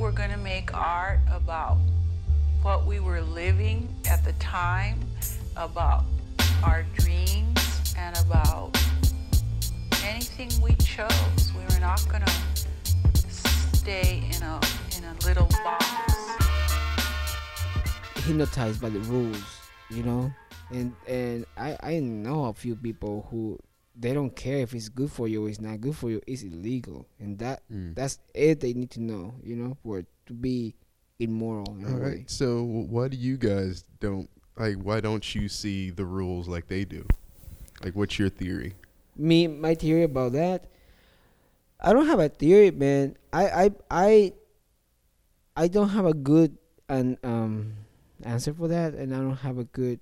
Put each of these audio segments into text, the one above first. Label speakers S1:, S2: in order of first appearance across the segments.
S1: were going to make art about what we were living at the time, about our dreams, and about anything we chose. We were not going to stay in a in a little box.
S2: hypnotized by the rules, you know. And and I I know a few people who they don't care if it's good for you or it's not good for you. It's illegal, and that
S3: Mm.
S2: that's it. They need to know, you know, for to be immoral.
S3: All
S2: way.
S3: right. So why do you guys don't like? Why don't you see the rules like they do? Like, what's your theory?
S2: me my theory about that i don't have a theory man i i i i don't have a good an um answer for that and i don't have a good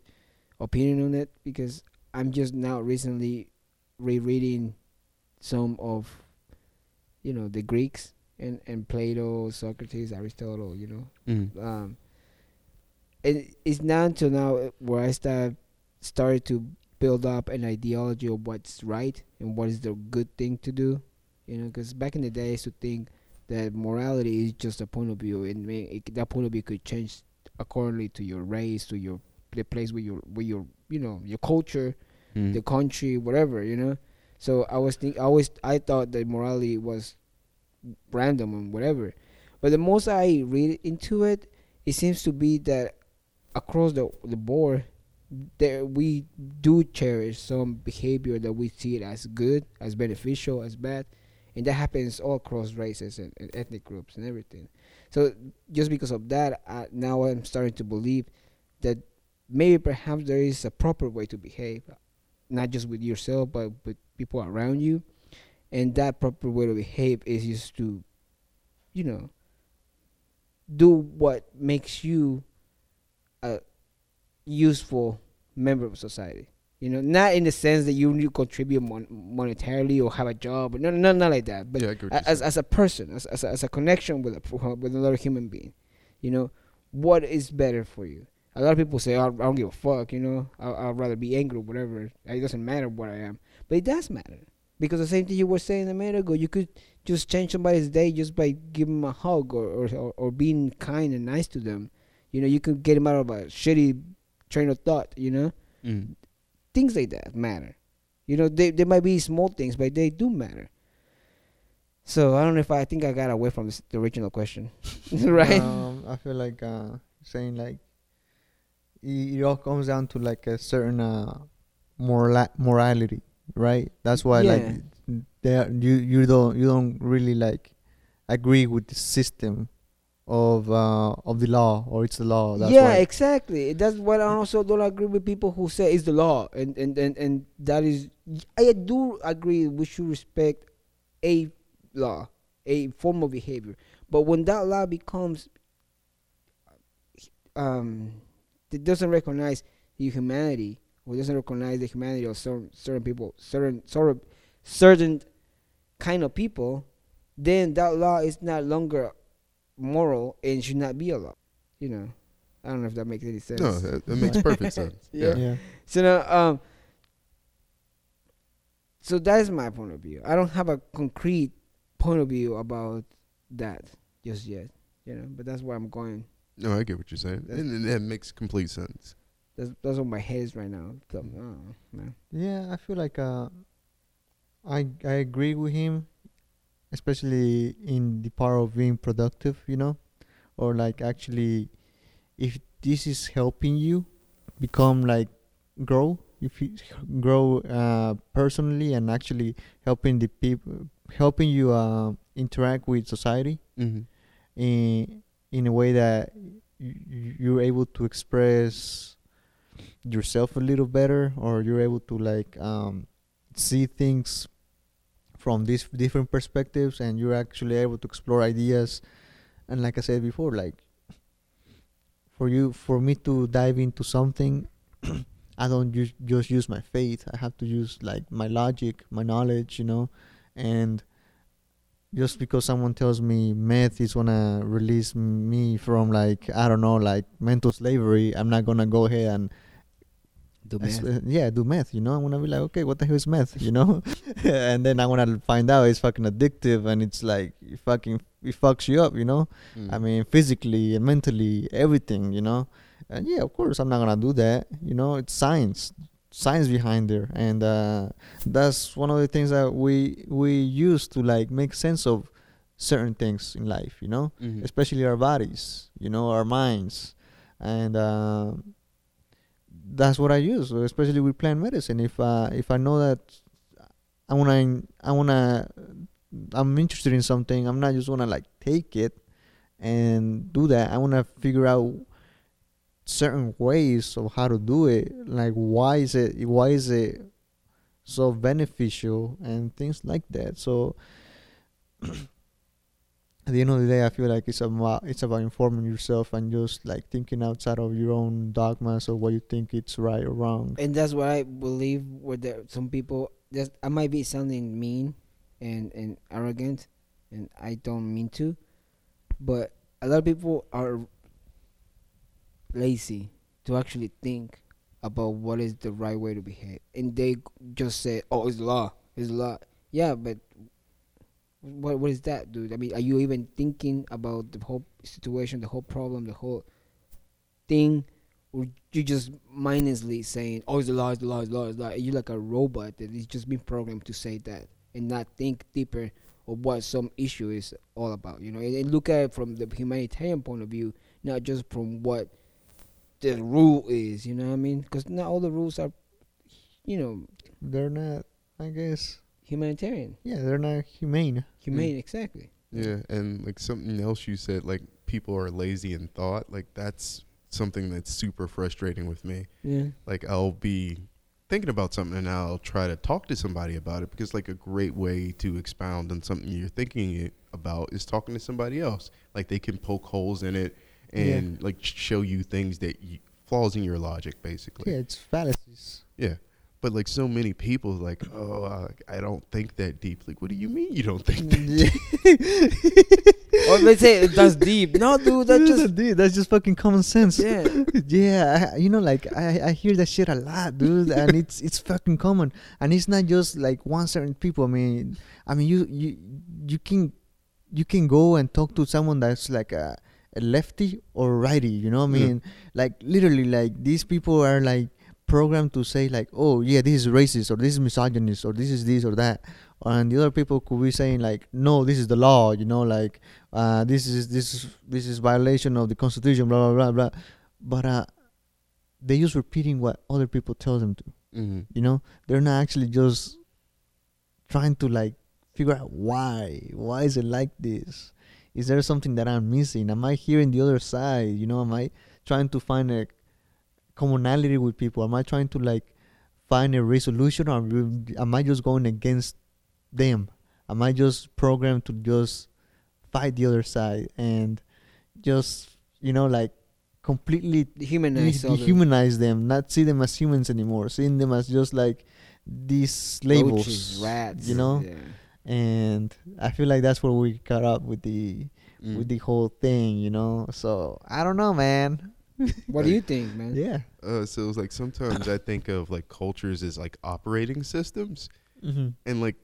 S2: opinion on it because i'm just now recently rereading some of you know the greeks and and plato socrates aristotle you know
S3: Mm.
S2: um, it, it's not until now where I start started to build up an ideology of what's right and what is the good thing to do. You know, because back in the day, I used to think that morality is just a point of view, and it, that point of view could change accordingly to your race, to your the place where your where your you know your culture,
S3: Mm.
S2: the country, whatever. You know. So I was think I always I thought that morality was random and whatever, but the most I read into it, it seems to be that across the the board, there we do cherish some behavior that we see it as good, as beneficial, as bad, and that happens all across races and, and ethnic groups and everything. So just because of that, I, now I'm starting to believe that maybe perhaps there is a proper way to behave, not just with yourself but with people around you, and that proper way to behave is just to, you know, do what makes you a useful member of society. You know, not in the sense that you need to contribute mon- monetarily or have a job. No, no, not like that. But
S3: yeah, I get what you're
S2: as as a person, as as a, as a connection with a with another human being, you know, what is better for you? A lot of people say, oh, "I don't give a fuck," you know. I, I'd rather be angry or whatever. It doesn't matter what I am, but it does matter because the same thing you were saying a minute ago. You could just change somebody's day just by giving them a hug or or, or, or being kind and nice to them. You know, you could get them out of a shitty train of thought. You know,
S3: Mm.
S2: things like that matter. You know, they they might be small things, but they do matter. So I don't know if I, I think I got away from this, the original question, right?
S4: Um, I feel like uh, saying like it, it all comes down to like a certain uh, moral morality, right? That's why
S2: Yeah.
S4: like there you you don't you don't really like agree with the system of uh, of the law or it's the law. That's
S2: yeah,
S4: why.
S2: exactly. That's what I also don't agree with people who say it's the law, and and and, and that is. I do agree we should respect a law, a form of behavior, but when that law becomes, um, it doesn't recognize your humanity or doesn't recognize the humanity of certain certain people, certain sort of certain kind of people, then that law is not longer moral and should not be a law. You know, I don't know if that makes any sense.
S3: No, that, that makes perfect sense.
S2: Yeah.
S3: Yeah.
S4: yeah.
S2: So now, um, so that is my point of view. I don't have a concrete point of view about that just yet. You know, but that's where I'm going.
S3: No, I get what you're saying,
S2: That's-
S3: and, and that makes complete sense.
S2: That's that's what my head is right now. So, oh, man.
S4: Yeah, I feel like uh, I I agree with him, especially in the part of being productive, you know, or like actually, if this is helping you become like grow, if you grow uh, personally and actually helping the people, helping you uh, interact with society
S3: Mm-hmm.
S4: in in a way that you're able to express yourself a little better or you're able to like um, see things from these different perspectives and you're actually able to explore ideas. And like i said before like for you for me to dive into something i don't just use my faith. I have to use like my logic my knowledge you know? And just because someone tells me meth is gonna release me from like I don't know like mental slavery, I'm not gonna go ahead and
S2: Do meth.
S4: uh, yeah do meth. You know, I'm gonna be like, okay, what the hell is meth? You know, and then I'm gonna find out it's fucking addictive and it's like fucking it fucks you up, you know.
S3: Mm.
S4: I mean, physically and mentally, everything, you know. And yeah, of course, I'm not gonna do that. You know, it's science, science behind there, and uh, that's one of the things that we we use to like make sense of certain things in life. You know,
S3: Mhm.
S4: especially our bodies, you know, our minds, and uh, that's what I use, especially with plant medicine. If uh, if I know that I wanna I wanna I'm interested in something, I'm not just gonna like take it and do that. I wanna figure out certain ways of how to do it. Like why is it why is it so beneficial and things like that. So at the end of the day, I feel like it's about it's about informing yourself and just like thinking outside of your own dogmas or what you think it's right or wrong.
S2: and that's what I believe. Where there some people, just I might be sounding mean and and arrogant, and I don't mean to, but a lot of people are lazy to actually think about what is the right way to behave, and they just say, "Oh, it's law, it's law." Yeah, but what what is that, dude? I mean, are you even thinking about the whole situation, the whole problem, the whole thing? or you just mindlessly saying, "Oh, it's the law, it's the law, it's the law, it's the law." You're like a robot that is just been programmed to say that and not think deeper of what some issue is all about. You know, and, and look at it from the humanitarian point of view, not just from what the rule is. You know what I mean? Because not all the rules are, you know,
S4: They're not, I guess.
S2: humanitarian,
S4: Yeah, they're not humane.
S2: humane. Exactly.
S3: Yeah, and like something else you said, like people are lazy in thought. Like that's something that's super frustrating with me.
S2: Yeah.
S3: Like I'll be thinking about something and I'll try to talk to somebody about it because like a great way to expound on something you're thinking about is talking to somebody else. Like they can poke holes in it and like show you things that you, flaws in your logic, basically.
S4: Yeah, it's fallacies.
S3: Yeah. But like so many people, like, oh, uh, I don't think that deep. Like, what do you mean you don't think that deep?
S2: or let's say that's deep. No, dude, that's just
S4: dude, that's just fucking common sense.
S2: yeah.
S4: yeah, I, you know, like I, I hear that shit a lot, dude, and it's it's fucking common, and it's not just like one certain people. I mean, I mean, you you you can you can go and talk to someone that's like a, a lefty or righty. You know, what I
S3: Yeah.
S4: mean, like literally, like these people are like programmed to say like, oh yeah, this is racist or this is misogynist or this is this or that. And the other people could be saying like, no, this is the law, you know, like uh, this is this is this is violation of the constitution, blah blah blah blah. But uh, they just repeating what other people tell them to.
S3: Mhm.
S4: You know, they're not actually just trying to like figure out why. Why is it like this? Is there something that I'm missing? Am I hearing the other side? You know, am I trying to find a commonality with people? Am I trying to like find a resolution, or am I just going against them? Am I just programmed to just fight the other side and just you know like completely
S2: Humanize
S4: de-
S2: all the
S4: dehumanize them, not see them as humans anymore, seeing them as just like these labels,
S2: roaches, rats.
S4: you know.
S2: Yeah.
S4: And I feel like that's where we got up with the
S3: Mm.
S4: with the whole thing, you know. So I don't know, man.
S2: What do you think, man?
S4: Yeah.
S3: Uh, so it's like sometimes I think of like cultures as like operating systems,
S4: Mm-hmm.
S3: and like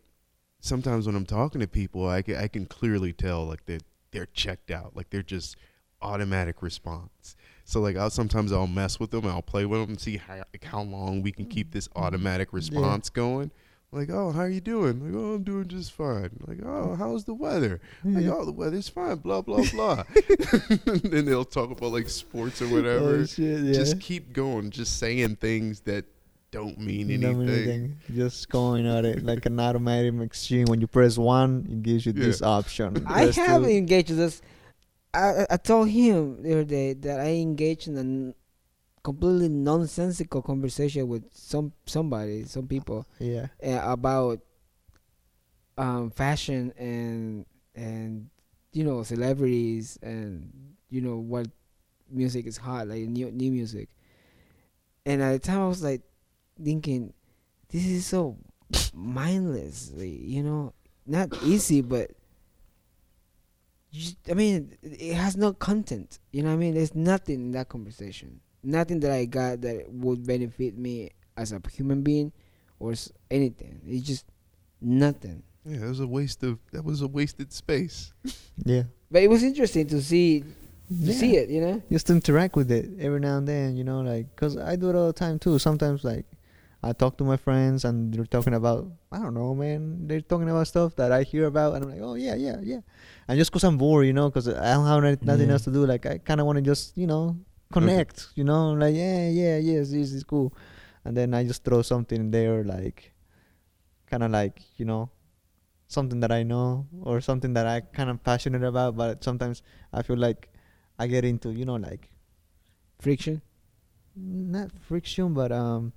S3: sometimes when I'm talking to people, I can, I can clearly tell like they they're checked out, like they're just automatic response. So like I'll sometimes I'll mess with them, I'll play with them and see how like, how long we can keep this automatic response going. Like, oh, how are you doing? Like, oh, I'm doing just fine. Like, oh, how's the weather? Like, oh, the weather's fine. Blah blah blah. then they'll talk about like sports or oh, whatever
S4: Oh shit! Yeah.
S3: just keep going, just saying things that don't mean
S4: You know,
S3: anything.
S4: anything. Just going at it like an automatic machine. When you press one, it gives you
S3: Yeah.
S4: this option.
S2: I have
S4: two.
S2: engaged this. I I- I told him the other day that I engaged in a n- completely nonsensical conversation with some somebody, some people,
S4: Yeah.
S2: uh, about um fashion and and you know celebrities and you know what music is hot like new new music. And at the time I was like thinking, this is so mindlessly, you know, not easy, but I mean, it has no content. You know what I mean? There's nothing in that conversation. Nothing that I got that would benefit me as a human being or anything. It's just nothing.
S3: Yeah, that was a waste of that was a wasted space.
S4: Yeah.
S2: But it was interesting to see to
S4: Yeah.
S2: see it. You know.
S4: just interact with it every now and then, you know, like, cause I do it all the time too. Sometimes, like, I talk to my friends and they're talking about, I don't know, man, they're talking about stuff that I hear about, and I'm like, oh yeah, yeah, yeah, and just cause I'm bored, you know, cause I don't have nothing
S2: Yeah.
S4: else to do, like, I kind of want to just, you know, connect, you know, like, yeah, yeah, yes, this is cool, and then I just throw something there, like, kind of like, you know. Something that I know or something that I kind of passionate about, but sometimes I feel like I get into, you know, like
S2: Friction.
S4: not friction, but um,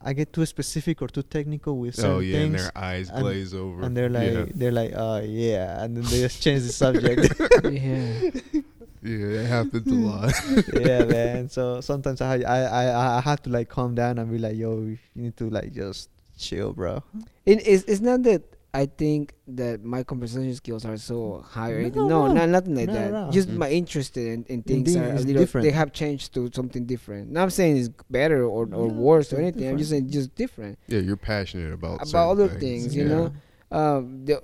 S4: I get too specific or too technical with certain
S3: Oh yeah, and their eyes
S4: and-
S3: glaze over.
S4: and they're like,
S3: yeah,
S4: they're like, oh yeah, and then they just change the subject.
S2: yeah.
S3: yeah, it happens a lot.
S4: yeah, man. So sometimes I, I, I, I have to like calm down and be like, yo, you need to like just chill, bro.
S2: It's, it's not that I think that my conversation skills are so high or anything.
S4: No,
S2: No,
S4: no.
S2: not nothing like
S4: No,
S2: that.
S4: no.
S2: Just
S3: Mm.
S2: my interest in, in things
S4: Indeed,
S2: are a little
S4: different.
S2: They have changed to something different. Not I'm saying it's better or, or
S4: No,
S2: worse or
S4: it's
S2: anything. I'm just saying just different
S3: yeah, you're passionate about
S2: about
S3: certain
S2: other things. You
S3: yeah.
S2: know, um, the,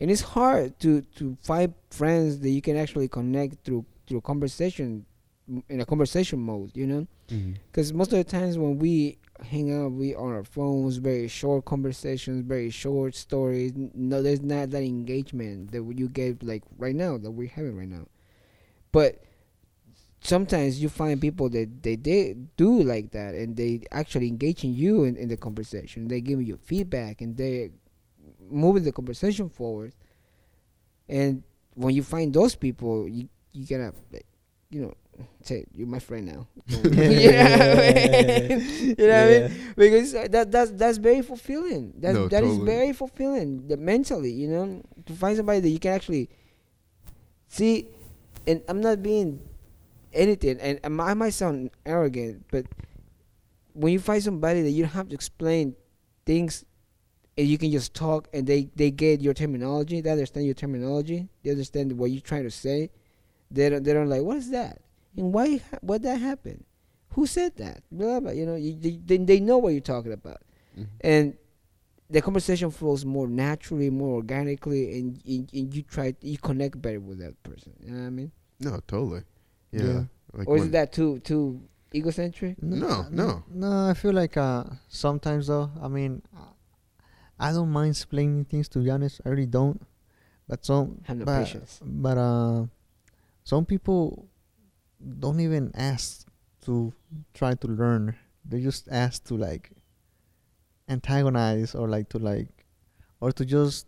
S2: and it's hard to to find friends that you can actually connect through through conversation in a conversation mode. You know.
S3: Mm-hmm.
S2: Because most of the times when we hang out, we on our phones, very short conversations, very short stories. No, there's not that engagement that you get like right now that we're having right now. But sometimes you find people that they, they do like that and they actually engage in you in, in the conversation. They give you feedback and they moving the conversation forward. And when you find those people, you you gotta you know say you're my friend now. you know what I mean? You know what I mean? Because that that's that's very fulfilling. That's
S3: No,
S2: that is
S3: totally.
S2: very fulfilling. The mentally, you know, to find somebody that you can actually see. And I'm not being anything, and I might sound arrogant, but when you find somebody that you don't have to explain things, and you can just talk, and they they get your terminology, they understand your terminology, they understand what you're trying to say. They don't they don't like what is that, and why what that happened, who said that, blah blah. You know, you, they they they know what you're talking about,
S3: Mhm.
S2: and the conversation flows more naturally, more organically, and, and, and you try you connect better with that person. You know what I mean?
S3: No, totally. Yeah.
S4: Yeah.
S3: Like
S2: or is that too too egocentric?
S3: No, no.
S4: No, I feel like uh sometimes though, I mean, I don't mind explaining things to be honest. I really don't. But some
S2: Have no
S4: but,
S2: patience.
S4: But uh, some people don't even ask to try to learn. They just ask to like antagonize or like to like or to just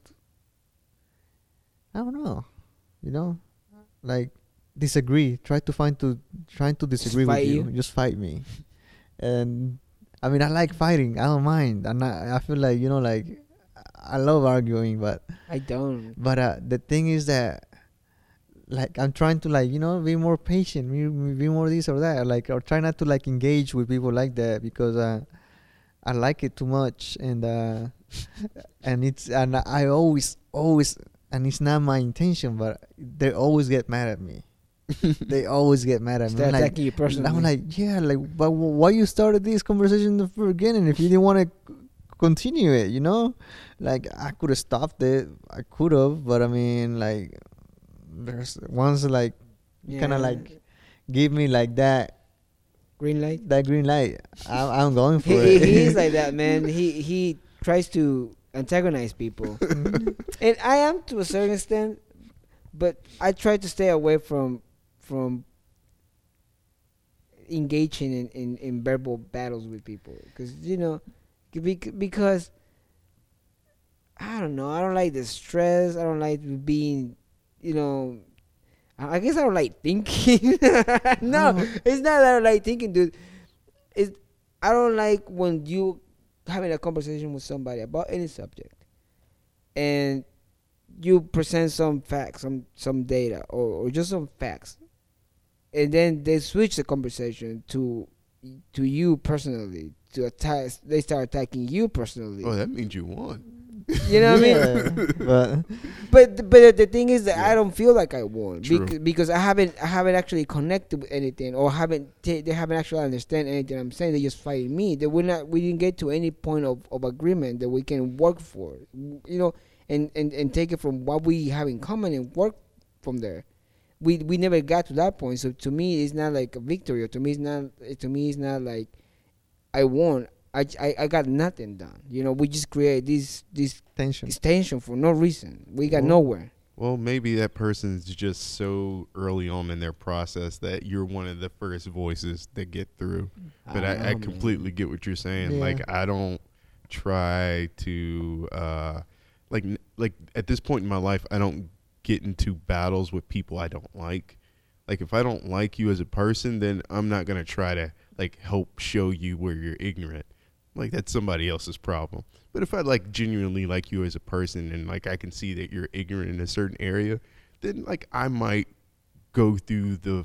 S4: I don't know, you know, like disagree. Try to find to trying to disagree with you.
S2: you?
S4: Just fight me, and I mean I like fighting. I don't mind. And I I feel like you know like I love arguing, but
S2: I don't.
S4: but uh, the thing is that, like, I'm trying to like you know be more patient, be, be more this or that, like, or try not to like engage with people like that because uh, I like it too much, and uh, and it's and I always always and it's not my intention, but they always get mad at me. they always get mad at me. I'm like,
S2: you personally.
S4: I'm like, yeah, like, but why you started this conversation in the beginning if you didn't want to continue it, you know? Like, I could have stopped it. I could have, but I mean, like, there's once like kind of like give me like that
S2: green light.
S4: that green light. I'm, I'm going for
S2: He,
S4: it.
S2: he, he is like that, man. He he tries to antagonize people, mm-hmm. and I am to a certain extent, but I try to stay away from from engaging in, in, in verbal battles with people. Because you know because I don't know I don't like the stress I don't like being you know I guess I don't like thinking. No
S4: Oh.
S2: it's not that I don't like thinking dude. It's I don't like when you having a conversation with somebody about any subject and you present some facts, some some data or, or just some facts and then they switch the conversation to to you personally to attack they start attacking you personally
S3: Oh, that means you won.
S2: You know what I mean?
S4: Yeah, but
S2: But but the thing is that I don't feel like I won
S3: True.
S2: because, because I haven't I haven't actually connected with anything or haven't ta- they haven't actually understand anything I'm saying. They just fighting me. They will not. We didn't get to any point of, of agreement that we can work for. You know, and, and and take it from what we have in common and work from there. We we never got to that point. So to me, it's not like a victory. Or to me, it's not. To me, it's not like I won. I, I, I got nothing done. You know, we just create this this
S4: tension.
S2: this tension for no reason. We got
S3: Well,
S2: nowhere.
S3: Well, maybe that person's just so early on in their process that you're one of the first voices that get through. But I,
S2: don't
S3: I, completely get what you're saying.
S4: Yeah.
S3: Like I don't try to uh like like at this point in my life I don't get into battles with people I don't like. Like if I don't like you as a person, then I'm not to try to like help show you where you're ignorant. Like that's somebody else's problem. But if I like genuinely like you as a person and like I can see that you're ignorant in a certain area, then like I might go through the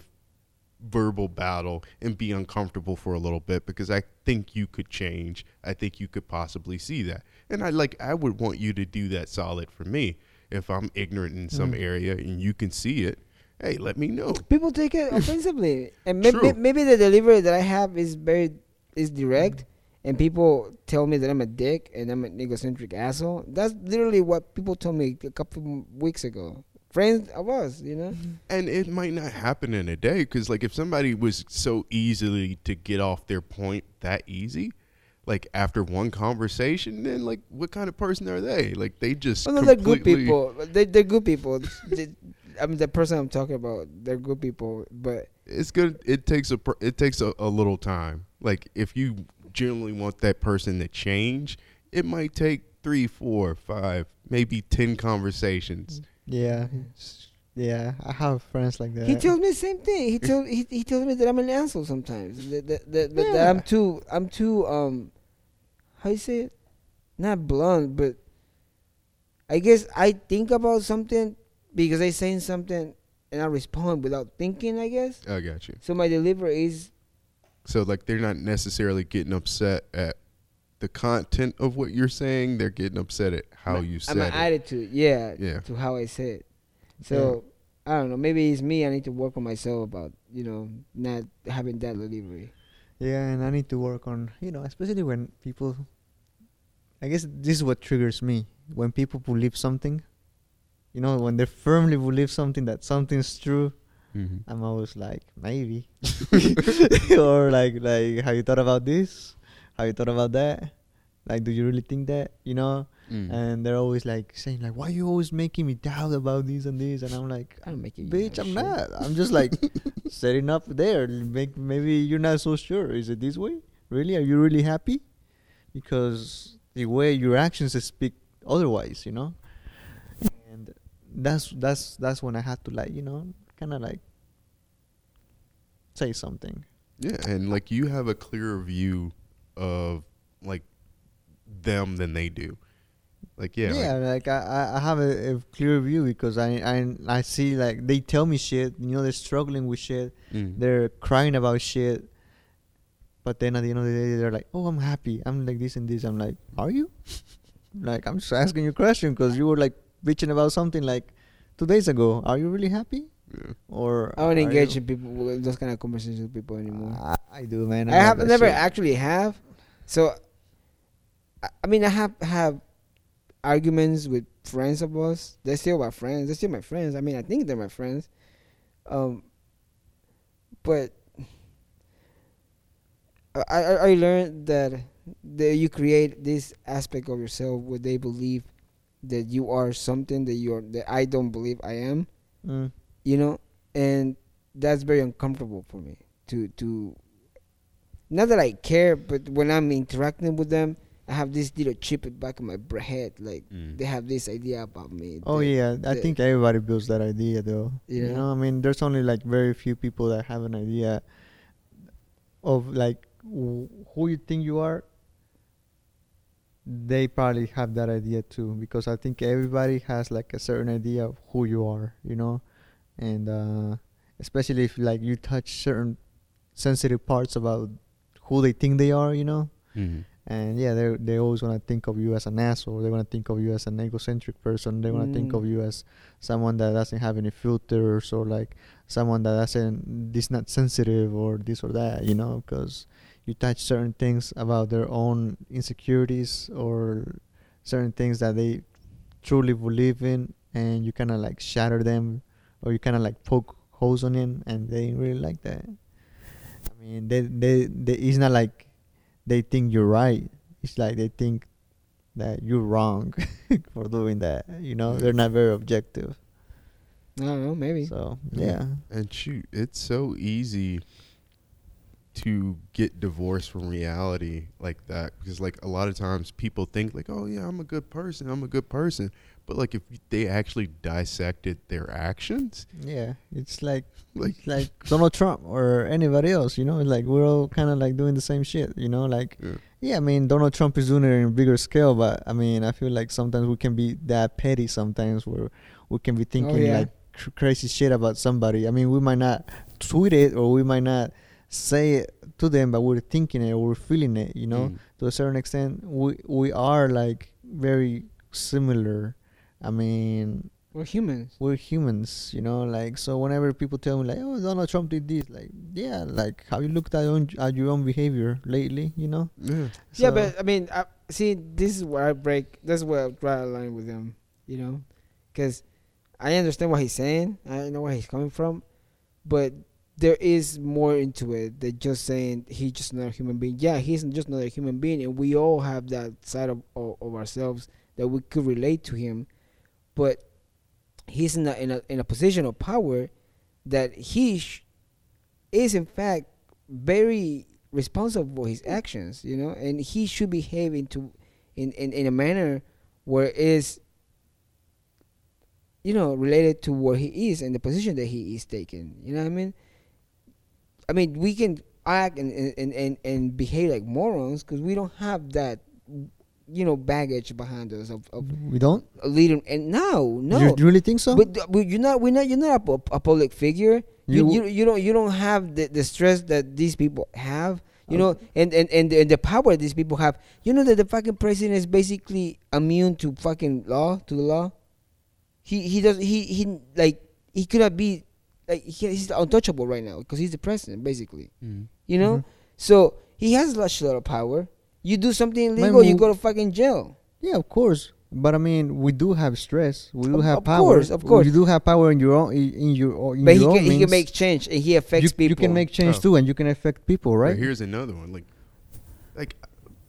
S3: verbal battle and be uncomfortable for a little bit because I think you could change. I think you could possibly see that. And I like I would want you to do that solid for me. If I'm ignorant in some
S4: Mm.
S3: area and you can see it, hey, let me know.
S2: People take it offensively, and maybe
S3: True.
S2: maybe the delivery that I have is very is direct, and people tell me that I'm a dick and I'm an egocentric asshole. That's literally what people told me a couple weeks ago. Friends of us, you know.
S3: And it might not happen in a day because, like, if somebody was so easily to get off their point that easy, like after one conversation, then like, what kind of person are they? Like, they just
S2: Well, no, they're good people. They, they're good people. They- I mean, the person I'm talking about, they're good people. But
S3: It's good. It takes a it takes a, a little time. Like, if you genuinely want that person to change, it might take three, four, five, maybe ten conversations.
S4: Yeah, yeah. I have friends like that.
S2: he tells me the same thing. He told he, he tells me that I'm an asshole sometimes. That that, that, that, that I'm too I'm too um how you say it? Not blunt, but I guess I think about something because I saying something and I respond without thinking. I guess
S3: I got you.
S2: so. My delivery is
S3: So like they're not necessarily getting upset at the content of what you're saying. They're getting upset at how
S2: my,
S3: you said
S2: my
S3: it.
S2: attitude. Yeah,
S3: Yeah.
S2: to how I say it. So I don't know. Maybe it's me. I need to work on myself about you know not having that delivery.
S4: Yeah, and I need to work on you know, especially when people. I guess this is what triggers me when people believe something. You know, when they firmly believe something that something's true.
S3: Mhm.
S4: I'm always like maybe, or like like have you thought about this? Have you thought about that? Like, do you really think that? You know?
S3: Mm.
S4: And they're always like saying like, why are you always making me doubt about this and this? And I'm like,
S2: i'm making
S4: bitch, I'm not. I'm just like setting up there. Make maybe you're not so sure. Is it this way? Really? Are you really happy? Because the way your actions speak otherwise, you know. And that's that's that's when I had to like you know kind of like say something.
S3: Yeah, and like you have a clearer view of like them than they do. Like yeah,
S4: Yeah,
S3: like-
S4: like, I, I- have a, a clear view because I, I I see like they tell me shit. You know, they're struggling with shit.
S3: Mm.
S4: They're crying about shit. But then at the end of the day, they're like, "Oh, I'm happy. I'm like this and this." I'm like, "Are you?" like I'm just asking you a question because you were like bitching about something like two days ago. Are you really happy?
S3: yeah.
S4: Or
S2: I don't
S4: are
S2: engage
S4: you-
S2: in people with those kind of conversations with people anymore.
S4: I, I do, man.
S2: I
S4: love
S2: have never
S4: shit.
S2: actually have. So, I, I mean, I have have arguments with friends of us. They're still my friends. They're still my friends. I mean, I think they're my friends. Um, but I I, I learned that that you create this aspect of yourself where they believe that you are something that you're that I don't believe I am
S4: Mm.
S2: you know and that's very uncomfortable for me to to not that i care but when i'm interacting with them i have this little chip in the back of my head like
S3: Mm.
S2: they have this idea about me
S4: Oh
S2: that-
S4: yeah, I think everybody builds that idea though.
S2: You
S4: You
S2: know?
S4: know, I mean, there's only like very few people that have an idea of like wh- who you think you are. They probably have that idea too, because I think everybody has like a certain idea of who you are, you know, and uh, especially if like you touch certain sensitive parts about who they think they are, you know,
S3: Mhm.
S4: and yeah, they they always want to think of you as an asshole. They want to think of you as an egocentric person. They want to think
S2: Mm.
S4: of you as someone that doesn't have any filters or like someone that doesn't is not sensitive or this or that. You know, because you touch certain things about their own insecurities or certain things that they truly believe in, and you kind of like shatter them, or you kind of like poke holes on them, and they really like that. I mean, they they, they it's not like they think you're right. It's like they think that you're wrong for doing that. You know, they're not very objective.
S2: I don't know, maybe.
S4: So
S3: Yeah.
S4: yeah,
S3: And shoot, it's so easy to get divorced from reality like that because like a lot of times people think like oh yeah i'm a good person i'm a good person but like if they actually dissected their actions
S4: yeah. It's like
S3: like
S4: it's like Donald Trump or anybody else. You know, like we're all kind of like doing the same shit. You know, like
S3: Yeah.
S4: yeah. I mean, Donald Trump is doing it in a bigger scale, but I mean, I feel like sometimes we can be that petty. Sometimes where we can be oh, thinking
S2: yeah.
S4: like cr- crazy shit about somebody. I mean, we might not tweet it or we might not say it to them, but we're thinking it we're feeling it. You know,
S3: mm,
S4: to a certain extent, we we are like very similar. I mean,
S2: We're humans.
S4: we're humans, you know. Like so, whenever people tell me like, "Oh, Donald Trump did this," like, yeah, like have you looked at, own, at your own behavior lately? You know.
S3: yeah
S2: yeah, but I mean, I, see, this is where I break. That's where I draw a line with him. You know, because I understand what he's saying. I know where he's coming from, but there is more into it than just saying he's just another human being. Yeah, he's just another human being, and we all have that side of of, of ourselves that we could relate to him, but he's in a in a in a position of power that he sh- is in fact very responsible for his actions, you know, and he should behave into in, in, in a manner where it is you know related to what he is and the position that he is taking. You know what I mean? I mean, we can act and and, and, and behave like morons because we don't have that you know baggage behind us of, of
S4: we don't.
S2: leader. And no, no,
S4: You really think so?
S2: but, but you're not. We're not. You're not a, a public figure. You,
S4: You-
S2: you you don't you don't have the, the stress that these people have. You
S4: Oh.
S2: know, and, and, and, the, and the power these people have. You know that the fucking president is basically immune to fucking law to the law. He he does he he like he could not be like he, he's untouchable right now because he's the president basically.
S3: mm.
S2: You know,
S4: Mhm.
S2: so he has a lot of power. You do something illegal, you go to fucking jail.
S4: yeah, of course. But I mean, we do have stress. We do
S2: Of-
S4: have
S2: of
S4: power.
S2: course, of course.
S4: You do have power in your own in in your own- in
S2: But he
S4: your
S2: can,
S4: own
S2: he can make change and he affects
S4: you,
S2: people.
S4: you can make change
S3: Oh.
S4: too, and you can affect people,
S3: But
S4: right?
S3: here's another one like like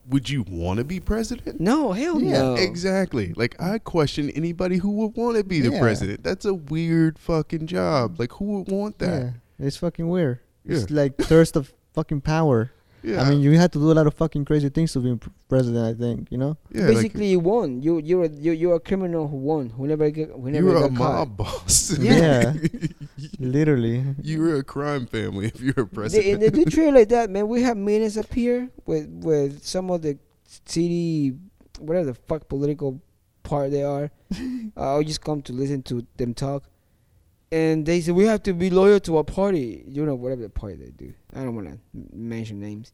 S3: would you want to be president
S2: No, hell
S4: Yeah,
S2: no.
S3: Exactly. Like I question anybody who would want to be the
S4: Yeah.
S3: president. That's a weird fucking job. Like who would want that?
S4: Yeah, it's fucking weird. It's
S3: Yeah.
S4: like thirst of fucking power.
S3: Yeah.
S4: I mean, you had to do a lot of fucking crazy things to be president. I think you know.
S3: yeah, like,
S2: Basically, you won. You you're a, you're, you're a criminal who won. Who never get who never
S3: you're a
S2: got caught.
S3: mob boss.
S4: Yeah. Literally.
S3: you're a crime family if you're a president.
S2: and they do treat like that, man. We have meetings up here with with some of the city, whatever the fuck political part they are. uh, I'll just come to listen to them talk, and they said we have to be loyal to our party. You know, whatever the party they do. I don't want to mention names.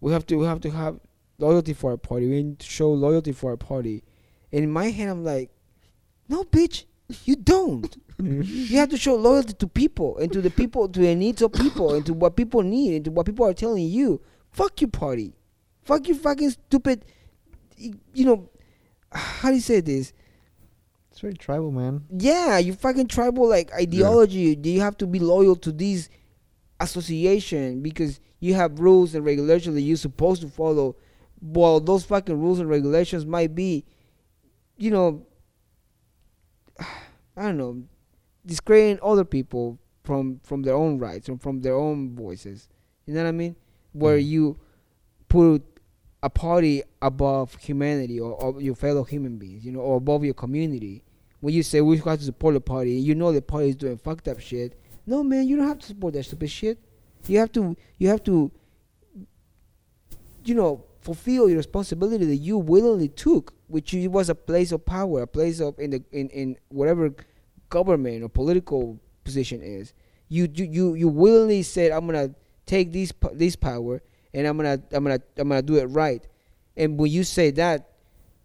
S2: We have to we have to have loyalty for our party. We need to show loyalty for our party. And in my head, I'm like, no, bitch, you don't. You have to show loyalty to people and to the people, to the needs of people, and to what people need, and to what people are telling you. Fuck your party. Fuck your fucking stupid. You know, how do you say this?
S4: It's very tribal, man.
S2: Yeah, you fucking tribal like ideology. Do you have to be loyal to these association because you have rules and regulations that you're supposed to follow? Well, those fucking rules and regulations might be, you know, I don't know, discrediting other people from from their own rights and from their own voices. You know what I mean? Where
S3: Mhm.
S2: you put a party above humanity or, or your fellow human beings, you know, or above your community. When you say we have to support the party, you know the party is doing fucked up shit. No, man, you don't have to support that stupid shit. You have to, you have to, you know, fulfill your responsibility that you willingly took, which you, was a place of power, a place of in the in, in whatever government or political position is. You you you, you willingly said, "I'm gonna take this this power and I'm gonna I'm gonna I'm gonna do it right." And when you say that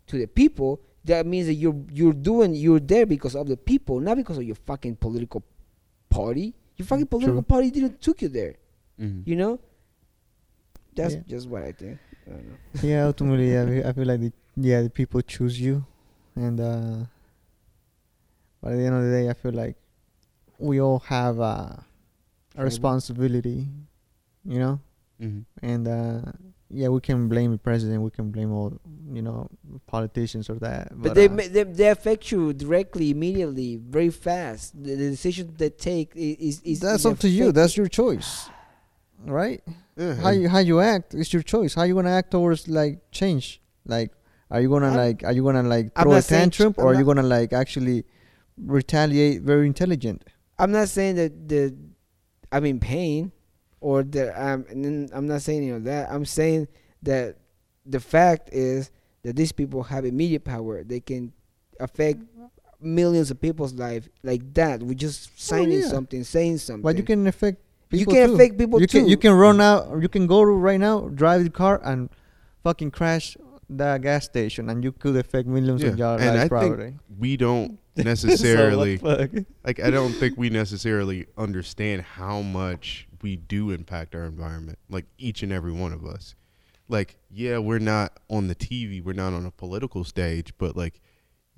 S2: to the people, that means that you're you're doing you're there because of the people, not because of your fucking political party. Your fucking political
S4: True.
S2: party didn't took you there.
S3: Mhm.
S2: You know. That's
S4: Yeah.
S2: just what I think. I don't know.
S4: yeah, ultimately, I feel, I feel like the, yeah, the people choose you, and uh, but at the end of the day, I feel like we all have uh, a responsibility, you know,
S3: Mhm.
S4: and uh, yeah, we can blame the president, we can blame all, you know, politicians or that,
S2: But,
S4: but,
S2: they,
S4: uh,
S2: they they affect you directly, immediately, very fast. The, the decisions they take is is
S4: that's up to you. That's your choice, right?
S3: Yeah,
S4: how you how you act is your choice. How you gonna act towards like change? Like, are you gonna
S2: I'm-
S4: like are you gonna like throw a
S2: not ch-
S4: tantrum
S2: I'm
S4: or are you gonna like actually retaliate? Very intelligent.
S2: I'm not saying that the I'm in pain or that I'm and then I'm not saying any of that. I'm saying that the fact is that these people have immediate power. They can affect mm-hmm. millions of people's life like that. We just oh, signing
S4: yeah.
S2: something, saying something.
S4: But you can affect.
S2: You
S4: People
S2: can
S4: too.
S2: affect people
S4: you
S2: too.
S4: Can, you can run out. You can go right now, drive the car, and fucking crash the gas station, and you could affect millions of
S3: Yeah,
S4: your
S3: and I
S4: lives
S3: think
S4: probably.
S3: we don't
S4: So what
S3: necessarily
S4: fuck?
S3: like I don't think we necessarily understand how much we do impact our environment. Like each and every one of us. Like yeah, we're not on the TV, we're not on a political stage, but like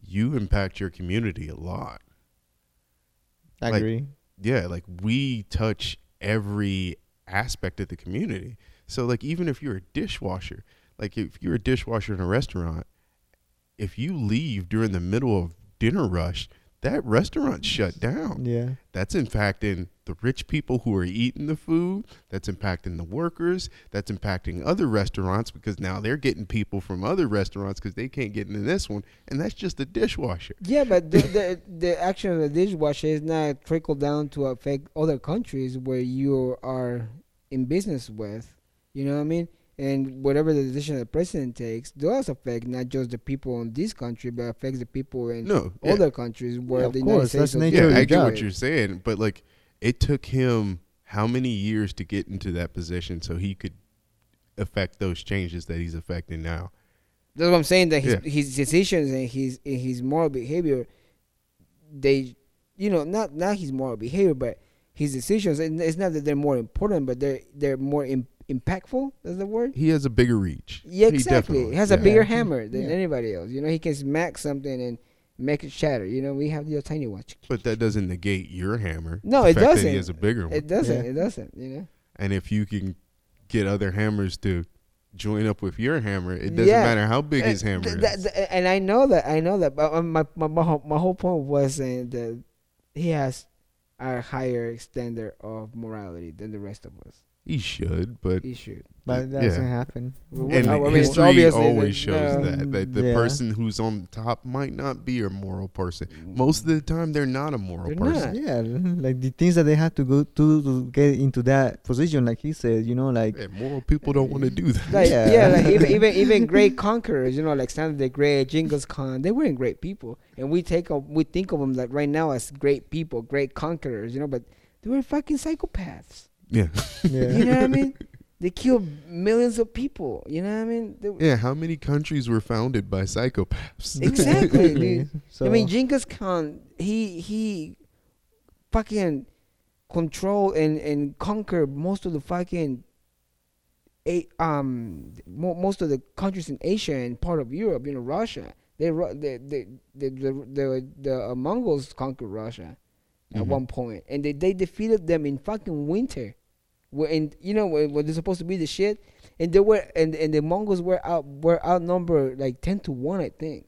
S3: you impact your community a lot.
S4: I
S3: like-
S4: agree.
S3: Yeah, like we touch every aspect of the community. So like even if you're a dishwasher, like if you're a dishwasher in a restaurant, if you leave during the middle of dinner rush, that restaurant shut down.
S4: Yeah.
S3: That's impacting the rich people who are eating the food. That's impacting the workers. That's impacting other restaurants because now they're getting people from other restaurants because they can't get into this one. And that's just the dishwasher.
S2: Yeah, but the, the the action of the dishwasher is not trickle down to affect other countries where you are in business with. You know what I mean? And whatever the decision the president takes does affect not just the people in this country, but affects the people in
S3: No, yeah.
S2: other countries where
S4: of
S2: the
S4: course,
S2: United
S4: that's
S2: States.
S4: nature
S3: Yeah, I get what you're saying, but like it took him how many years to get into that position so he could affect those changes that he's affecting now.
S2: That's what I'm saying. That his
S3: Yeah.
S2: his decisions and his and his moral behavior, they, you know, not not his moral behavior, but his decisions. And it's not that they're more important, but they're they're more Im- impactful. That's the word.
S3: He has a bigger reach.
S2: Yeah, exactly.
S3: definitely-
S2: He has a bigger
S4: Yeah.
S2: hammer than
S4: Yeah.
S2: anybody else. You know, he can smack something and make it shatter. You know, we have the tiny watch.
S3: But that doesn't negate your hammer.
S2: No,
S3: the
S2: it
S3: fact
S2: doesn't.
S3: he has a bigger one.
S2: It doesn't.
S4: Yeah.
S2: It doesn't. You know.
S3: and if you can get other hammers to join up with your hammer, it doesn't
S2: Yeah.
S3: matter how big his hammer
S2: th-
S3: is.
S2: that- th- and I know that. I know that. But um, my my my whole, my whole point was saying that he has a higher standard of morality than the rest of us.
S3: He should, but
S2: He should.
S4: But that
S3: Yeah.
S4: doesn't happen.
S3: And
S2: I mean,
S3: history always shows
S2: no.
S3: that that the
S4: Yeah.
S3: person who's on top might not be a moral person. Most of the time, they're not a moral
S2: They're
S3: person.
S2: not.
S4: Yeah, like the things that they have to go to to get into that position, like he said, you know, like
S3: Yeah, moral people don't want to do that.
S2: Like
S4: Yeah.
S2: yeah, like even even even great conquerors, you know, like Alexander the Great, Genghis Khan, they weren't great people, and we take of, we think of them like right now as great people, great conquerors, you know, but they were fucking psychopaths.
S3: Yeah,
S4: yeah,
S2: You know what I mean? They killed millions of people. You know what I mean? They,
S3: yeah. How many countries were founded by psychopaths?
S2: Exactly, dude.
S4: So,
S2: I mean, Genghis Khan, he he fucking control and and conquer most of the fucking a, um mo- most of the countries in Asia and part of Europe, you know, Russia. They Ru- the the the the, the, the uh, Mongols conquered Russia at
S3: Mhm.
S2: one point, and they they defeated them in fucking winter. Where in you know when, when they're supposed to be the shit, and they were and and the Mongols were out were outnumbered like ten to one, I think.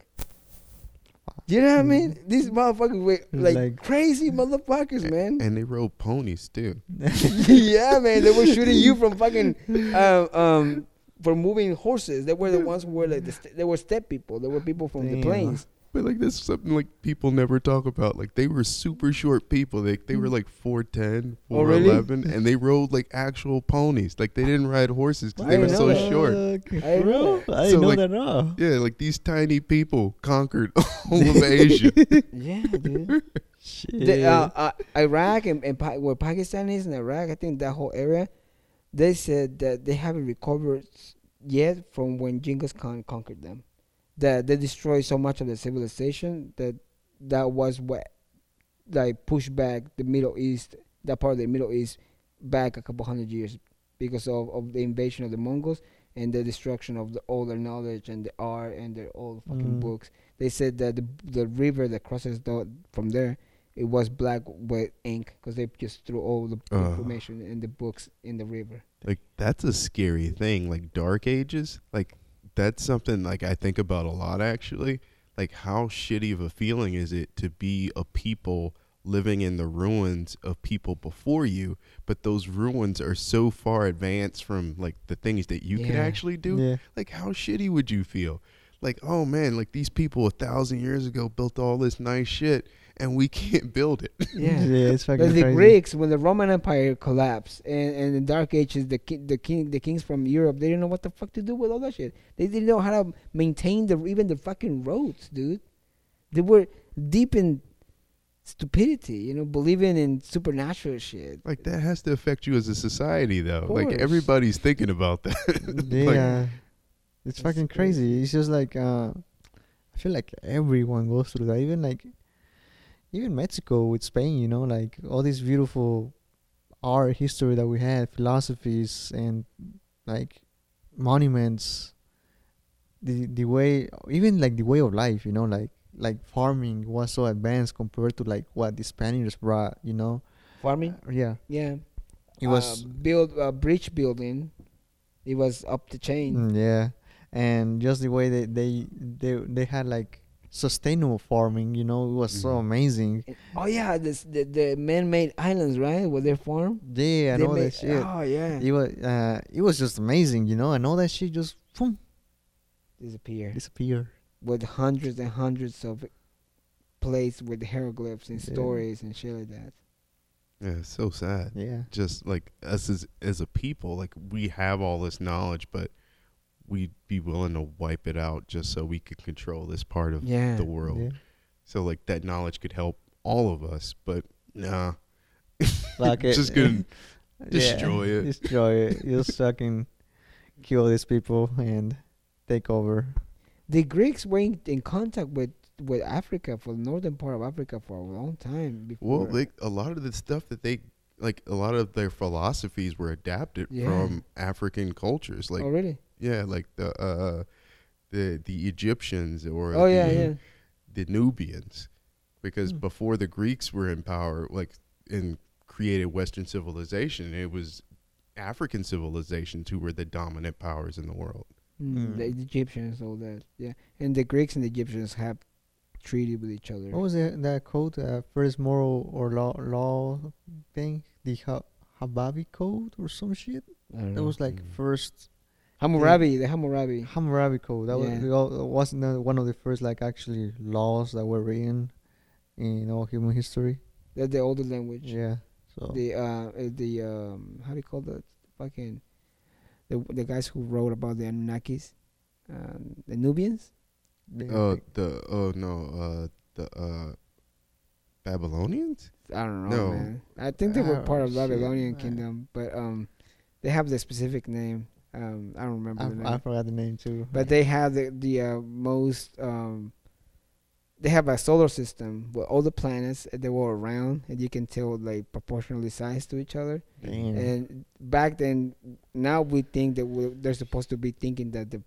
S2: You know what I mean? These motherfuckers were like,
S4: Like-
S2: crazy motherfuckers, man.
S3: and they rode ponies too.
S2: yeah, man. They were shooting you from fucking um um for moving horses. They were the ones who were like the st- they were steppe people. They were people from the plains.
S3: But like this is something like people never talk about. Like they were super short people. They they were like 4'10",
S2: Oh, really?
S3: 4'11", and they rode like actual ponies. Like they didn't ride horses because they were
S2: didn't
S3: so
S2: that.
S3: short.
S4: Fuck,
S2: I didn't know
S4: I
S3: So,
S4: didn't know
S3: like-
S4: that at all.
S3: Yeah, like these tiny people conquered all of Asia.
S2: Yeah, dude.
S4: Shit.
S2: the, uh, uh, Iraq and, and Pa- where Pakistan is in Iraq, I think that whole area, they said that they haven't recovered yet from when Genghis Khan conquered them. That they destroyed so much of the civilization that that was what like pushed back the Middle East, that part of the Middle East, back a couple hundred years because of, of the invasion of the Mongols and the destruction of the, all their knowledge and the art and their old fucking
S4: Mm.
S2: books. They said that the the river that crosses the, from there, it was black with ink because they just threw all the
S3: Ugh.
S2: information in the books in the river.
S3: Like that's a scary thing. Like dark ages, like that's something like I think about a lot actually. Like how shitty of a feeling is it to be a people living in the ruins of people before you, but those ruins are so far advanced from like the things that you
S2: Yeah.
S3: actually do.
S4: Yeah.
S3: Like how shitty would you feel? Like, oh man, like these people a thousand years ago built all this nice shit and we can't build it.
S2: Yeah.
S4: yeah, it's fucking
S2: Like the. Greeks, when the Roman Empire collapsed, and, and in Dark Ages, the ki- the king the kings from Europe, they didn't know what the fuck to do with all that shit. They didn't know how to maintain the even the fucking roads, dude. They were deep in stupidity, you know, believing in supernatural shit.
S3: Like that has to affect you as a society though. Like everybody's thinking about that. Like,
S4: Yeah, it's
S2: That's
S4: fucking crazy. It's just like uh, I feel like everyone goes through that. Even like, even Mexico with Spain, you know, like all this beautiful art history that we had, philosophies and like monuments. The the way, even like the way of life, you know, like like farming was so advanced compared to like what the Spaniards brought, you know.
S2: Farming,
S4: Yeah,
S2: yeah.
S4: it was
S2: uh, build uh, bridge building. It was up the chain.
S4: Mm, yeah, and just the way they they they they had like sustainable farming, you know, it was so
S3: Mhm.
S4: amazing.
S2: Oh yeah, this the the man-made islands, right? Where they farm.
S4: Yeah, and
S2: they
S4: all
S2: made,
S4: that shit.
S2: Oh yeah,
S4: It was uh, it was just amazing, you know, and all that shit just boom,
S2: disappear.
S4: disappeared.
S2: with hundreds and hundreds of plates with hieroglyphs and
S4: Yeah.
S2: stories and shit like that.
S3: yeah, it's so sad.
S4: Yeah,
S3: Just like us as as a people, like we have all this knowledge, but we'd be willing to wipe it out just so we could control this part of
S2: Yeah.
S3: the world.
S4: yeah.
S3: So like that knowledge could help all of us, but nah.
S4: Fuck it.
S3: just gonna
S4: Yeah,
S3: destroy it.
S4: Destroy it. Just fucking kill these people and take over.
S2: The Greeks were in, in contact with, with Africa for the northern part of Africa for a long time before.
S3: Well, like a lot of the stuff that they like, a lot of their philosophies were adapted
S2: Yeah.
S3: from African cultures. Like,
S2: oh really?
S3: Yeah, like the uh, the the Egyptians or
S2: Oh yeah,
S3: the,
S2: yeah.
S3: the Nubians, because
S4: Hmm.
S3: before the Greeks were in power, like and created Western civilization, it was African civilizations who were the dominant powers in the world.
S2: Mm, The
S4: Mm.
S2: Egyptians, all that. Yeah, and the Greeks and the Egyptians have treated with each other.
S4: What was that that code? Uh, first moral or law law thing? The ha- Hammurabi code or some shit.
S2: I don't
S4: That
S2: know.
S4: was like
S3: Mm.
S4: first
S2: Hammurabi, the Hammurabi.
S4: Hammurabi code. That
S2: Yeah.
S4: was the wasn't one of the first like actually laws that were written in all human history.
S2: That's the older language.
S4: Yeah. So
S2: the uh uh, the um how do you call that fucking the the guys who wrote about the Anunnakis, um, the Nubians.
S4: they-
S3: Uh, the oh no, uh, the uh, Babylonians.
S2: I don't know,
S3: No.
S2: man. I think they were
S4: Oh,
S2: part of
S4: shit,
S2: Babylonian
S4: man.
S2: kingdom, but um, they have the specific name. Um, I don't remember
S4: I,
S2: the name.
S4: I forgot the name too.
S2: but they have the the uh, most um. They have a solar system with all the planets they were around, and you can tell like proportionally sized to each other.
S4: Damn.
S2: And back then, now we think that they're supposed to be thinking that the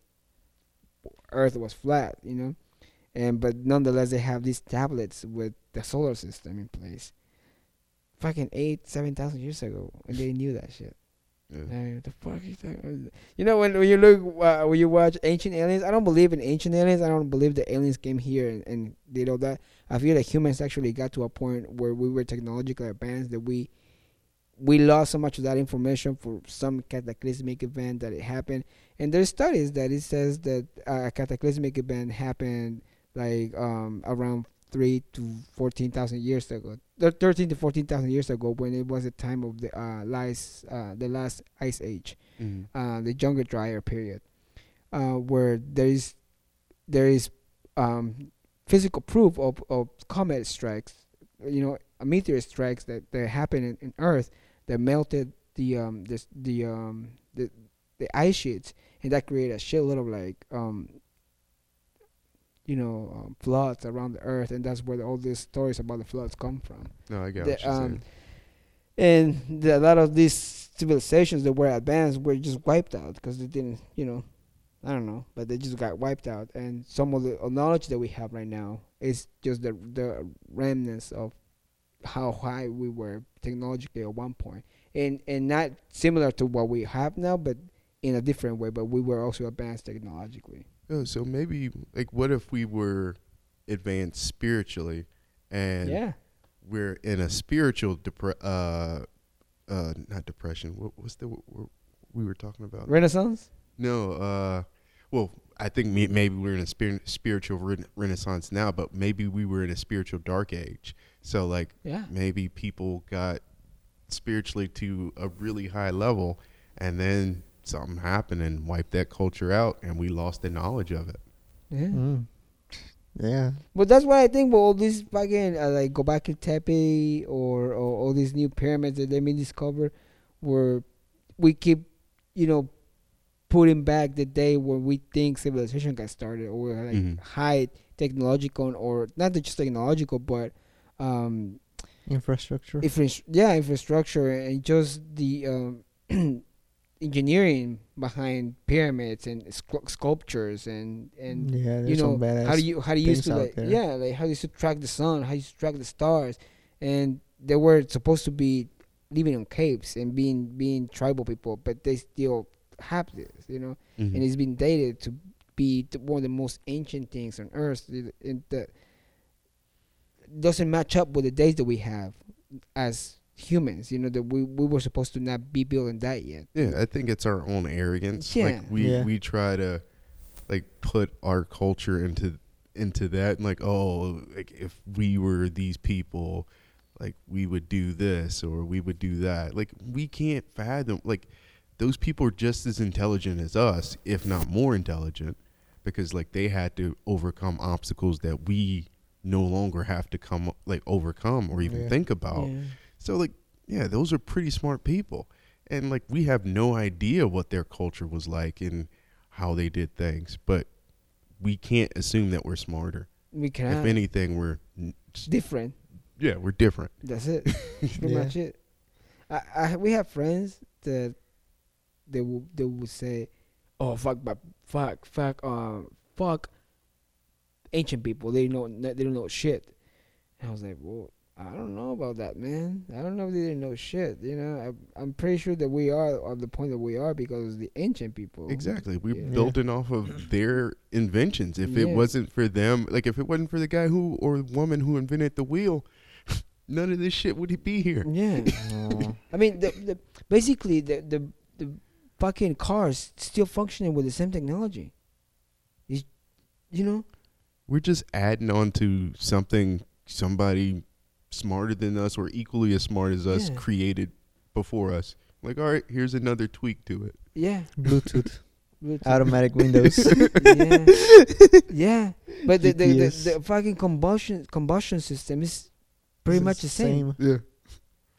S2: Earth was flat, you know, and but nonetheless they have these tablets with the solar system in place. Fucking eight, seven thousand years ago, and they knew that shit.
S3: Yeah.
S2: The fuck is that? You know when when you look uh, when you watch Ancient Aliens, I don't believe in Ancient Aliens. I don't believe the aliens came here and, and did all that. I feel that humans actually got to a point where we were technologically advanced that we we lost so much of that information for some cataclysmic event that it happened. And there's studies that it says that a cataclysmic event happened like um around three to fourteen thousand years ago, Thir- thirteen to fourteen thousand years ago, when it was the time of the uh, last uh, the last ice age,
S3: Mhm.
S2: uh, the Younger Dryas period, uh, where there is there is um, physical proof of, of comet strikes, you know, a meteor strikes that, that happened in, in Earth that melted the um this the um the the ice sheets, and that created a shitload of like um, you know, um, floods around the earth, and that's where the, all these stories about the floods come from.
S3: No, I got
S2: The,
S3: what you're
S2: um,
S3: saying.
S2: and the, a lot of these civilizations that were advanced were just wiped out because they didn't, you know, I don't know, but they just got wiped out. And some of the knowledge that we have right now is just the the remnants of how high we were technologically at one point, and and not similar to what we have now, but in a different way. But we were also advanced technologically.
S3: Oh, so maybe like what if we were advanced spiritually and
S2: yeah,
S3: we're in a spiritual depre- uh uh not depression. What was the what we were talking about?
S2: Renaissance.
S3: No, uh well, I think me, maybe we're in a spir- spiritual rena- renaissance now, but maybe we were in a spiritual dark age. So like
S2: Yeah,
S3: maybe people got spiritually to a really high level and then something happened and wiped that culture out and we lost the knowledge of it.
S2: yeah.
S4: Mm. Yeah.
S2: But that's why I think with all these fucking uh, like Gobekli Tepe or, or all these new pyramids that they've been discovered, where we keep, you know, putting back the day when we think civilization got started, or like
S3: Mhm.
S2: high technological or not just technological, but um,
S4: Infrastructure.
S2: infra- yeah, infrastructure and just the um, engineering behind pyramids and scu- sculptures and and
S4: yeah,
S2: you know how do you how do you used to like
S4: there.
S2: yeah like how do you used to track the sun how you used to track the stars and they were supposed to be living on caves and being being tribal people but they still have this you know
S3: Mhm.
S2: and it's been dated to be the, one of the most ancient things on earth and that doesn't match up with the days that we have as humans you know that we, we were supposed to not be building that yet
S3: Yeah, I think it's our own arrogance.
S2: Yeah.
S3: Like we
S4: Yeah.
S3: we try to like put our culture into into that and like oh like if we were these people like we would do this or we would do that. Like we can't fathom like those people are just as intelligent as us, if not more intelligent, because like they had to overcome obstacles that we no longer have to come like overcome or even
S4: Yeah.
S3: think about.
S2: Yeah.
S3: So like, yeah, those are pretty smart people. And like we have no idea what their culture was like and how they did things, but we can't assume that we're smarter.
S2: we can If
S3: anything, we're
S2: different
S3: yeah, we're different.
S2: That's it. Pretty
S4: Yeah.
S2: much it. I, I we have friends that they will they would say, "Oh fuck, but fuck, fuck, um, fuck, ancient people. They know they don't know shit." And I was like, "Well, I don't know about that, man. I don't know if they didn't know shit. You know, I, I'm pretty sure that we are at the point that we are because of the ancient people.
S3: Exactly. We're
S2: Yeah.
S3: building off of their inventions. If it wasn't for them, like if it wasn't for the guy who or the woman who invented the wheel, none of this shit would be here.
S2: Yeah.
S4: No.
S2: Uh, I mean, the, the basically the the the fucking cars still functioning with the same technology. You, you know,
S3: We're just adding on to something somebody smarter than us or equally as smart as us
S2: Yeah.
S3: created before us. Like, all right, here's another tweak to it.
S2: yeah,
S4: Bluetooth,
S2: Bluetooth.
S4: automatic windows.
S2: yeah, yeah. But the the, the the fucking combustion combustion system is pretty
S4: It's
S2: much the same.
S3: Yeah.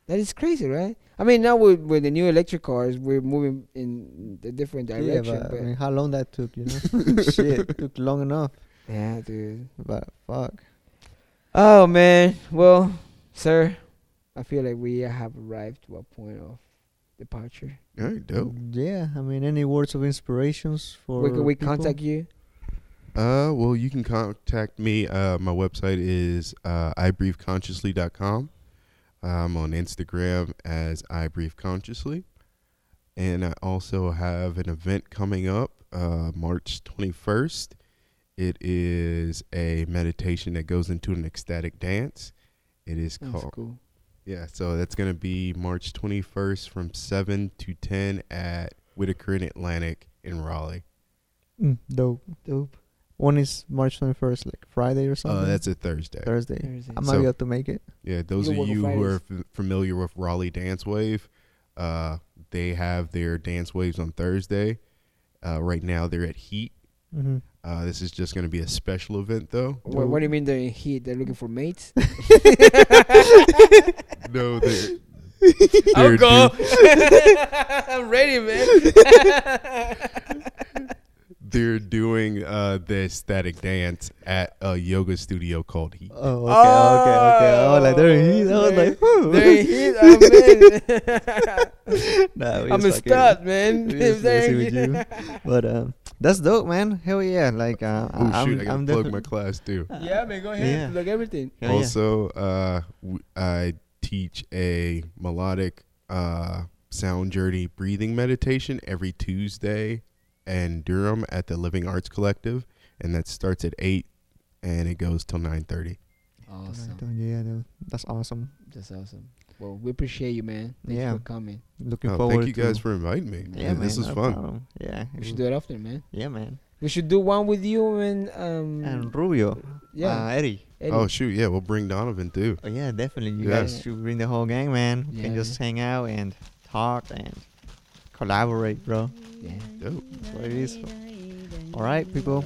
S2: That is crazy, right? I mean, now with with the new electric cars, we're moving in a different
S4: Yeah,
S2: direction.
S4: but,
S2: but
S4: I mean, how long that took, you know? Shit, took long enough.
S2: yeah, dude.
S4: But fuck.
S2: Oh man. Well, sir, I feel like we have arrived to a point of departure.
S3: All right, dope.
S4: Yeah, I mean, any words of inspirations for
S2: Where can we
S4: people?
S2: contact you?
S3: Uh, well, you can contact me. Uh, my website is uh, ibreatheconsciously.com. I'm on Instagram as I Breathe Consciously. And I also have an event coming up uh, March 21st. It is a meditation that goes into an ecstatic dance. It is
S2: That's
S3: called,
S2: cool.
S3: yeah, so that's going to be March 21st from 7 to 10 at Whitaker and Atlantic in Raleigh.
S4: Mm, dope.
S2: Dope.
S4: One is March 21st, like Friday or something.
S3: Uh, that's a Thursday.
S4: Thursday.
S2: Thursday.
S4: I might
S3: So-
S4: be able to make it.
S3: Yeah, those
S2: You
S3: of you who are f- familiar with Raleigh Dance Wave, uh, they have their dance waves on Thursday. Uh, right now, they're at Heat.
S4: Mm-hmm.
S3: Uh, this is just going to be a special event, though.
S2: What, what do you mean they're in heat? They're looking for mates?
S3: no, they're
S2: I'll
S3: Dude,
S2: go. I'm ready, man.
S3: They're doing uh, the static dance at a yoga studio called Heat.
S4: Oh, okay, okay, okay. I was like, there he is. I was like, whew.
S2: There he is. I'm in.
S4: Nah,
S2: I'm a stud, man.
S4: we just
S2: There
S4: messing
S2: he
S4: with you. But um, that's dope, man. Hell yeah! Like, uh,
S3: Oh
S4: I'm,
S3: shoot! I gotta
S4: I'm
S3: plug
S4: defi-
S3: my class too.
S2: Yeah, man. Go ahead.
S4: Yeah.
S2: Plug everything.
S4: Hell yeah.
S3: Also, uh, w- I teach a melodic uh, sound journey breathing meditation every Tuesday in Durham at the Living Arts Collective, and that starts at eight and it goes till nine thirty.
S2: Awesome.
S4: Yeah, dude. that's awesome.
S2: That's awesome. Well, we appreciate you, man. Thanks
S4: Yeah.
S2: for coming.
S4: Looking
S3: Oh,
S4: forward.
S3: thank you guys for inviting me.
S4: Yeah,
S3: Man,
S4: man.
S3: this was
S4: no
S3: fun.
S4: problem. Yeah,
S2: We should do it often, man.
S4: Yeah, man.
S2: We should do one with you and um.
S4: And Rubio.
S2: yeah.
S4: Uh, Eddie.
S2: Eddie.
S3: Oh shoot! Yeah, we'll bring Donovan too.
S4: Oh yeah, definitely. You
S3: Yeah.
S4: guys should bring the whole gang, man. We can
S2: Yeah.
S4: just hang out and talk and collaborate, bro.
S2: yeah.
S3: Dope.
S4: That's what it is. All right, people.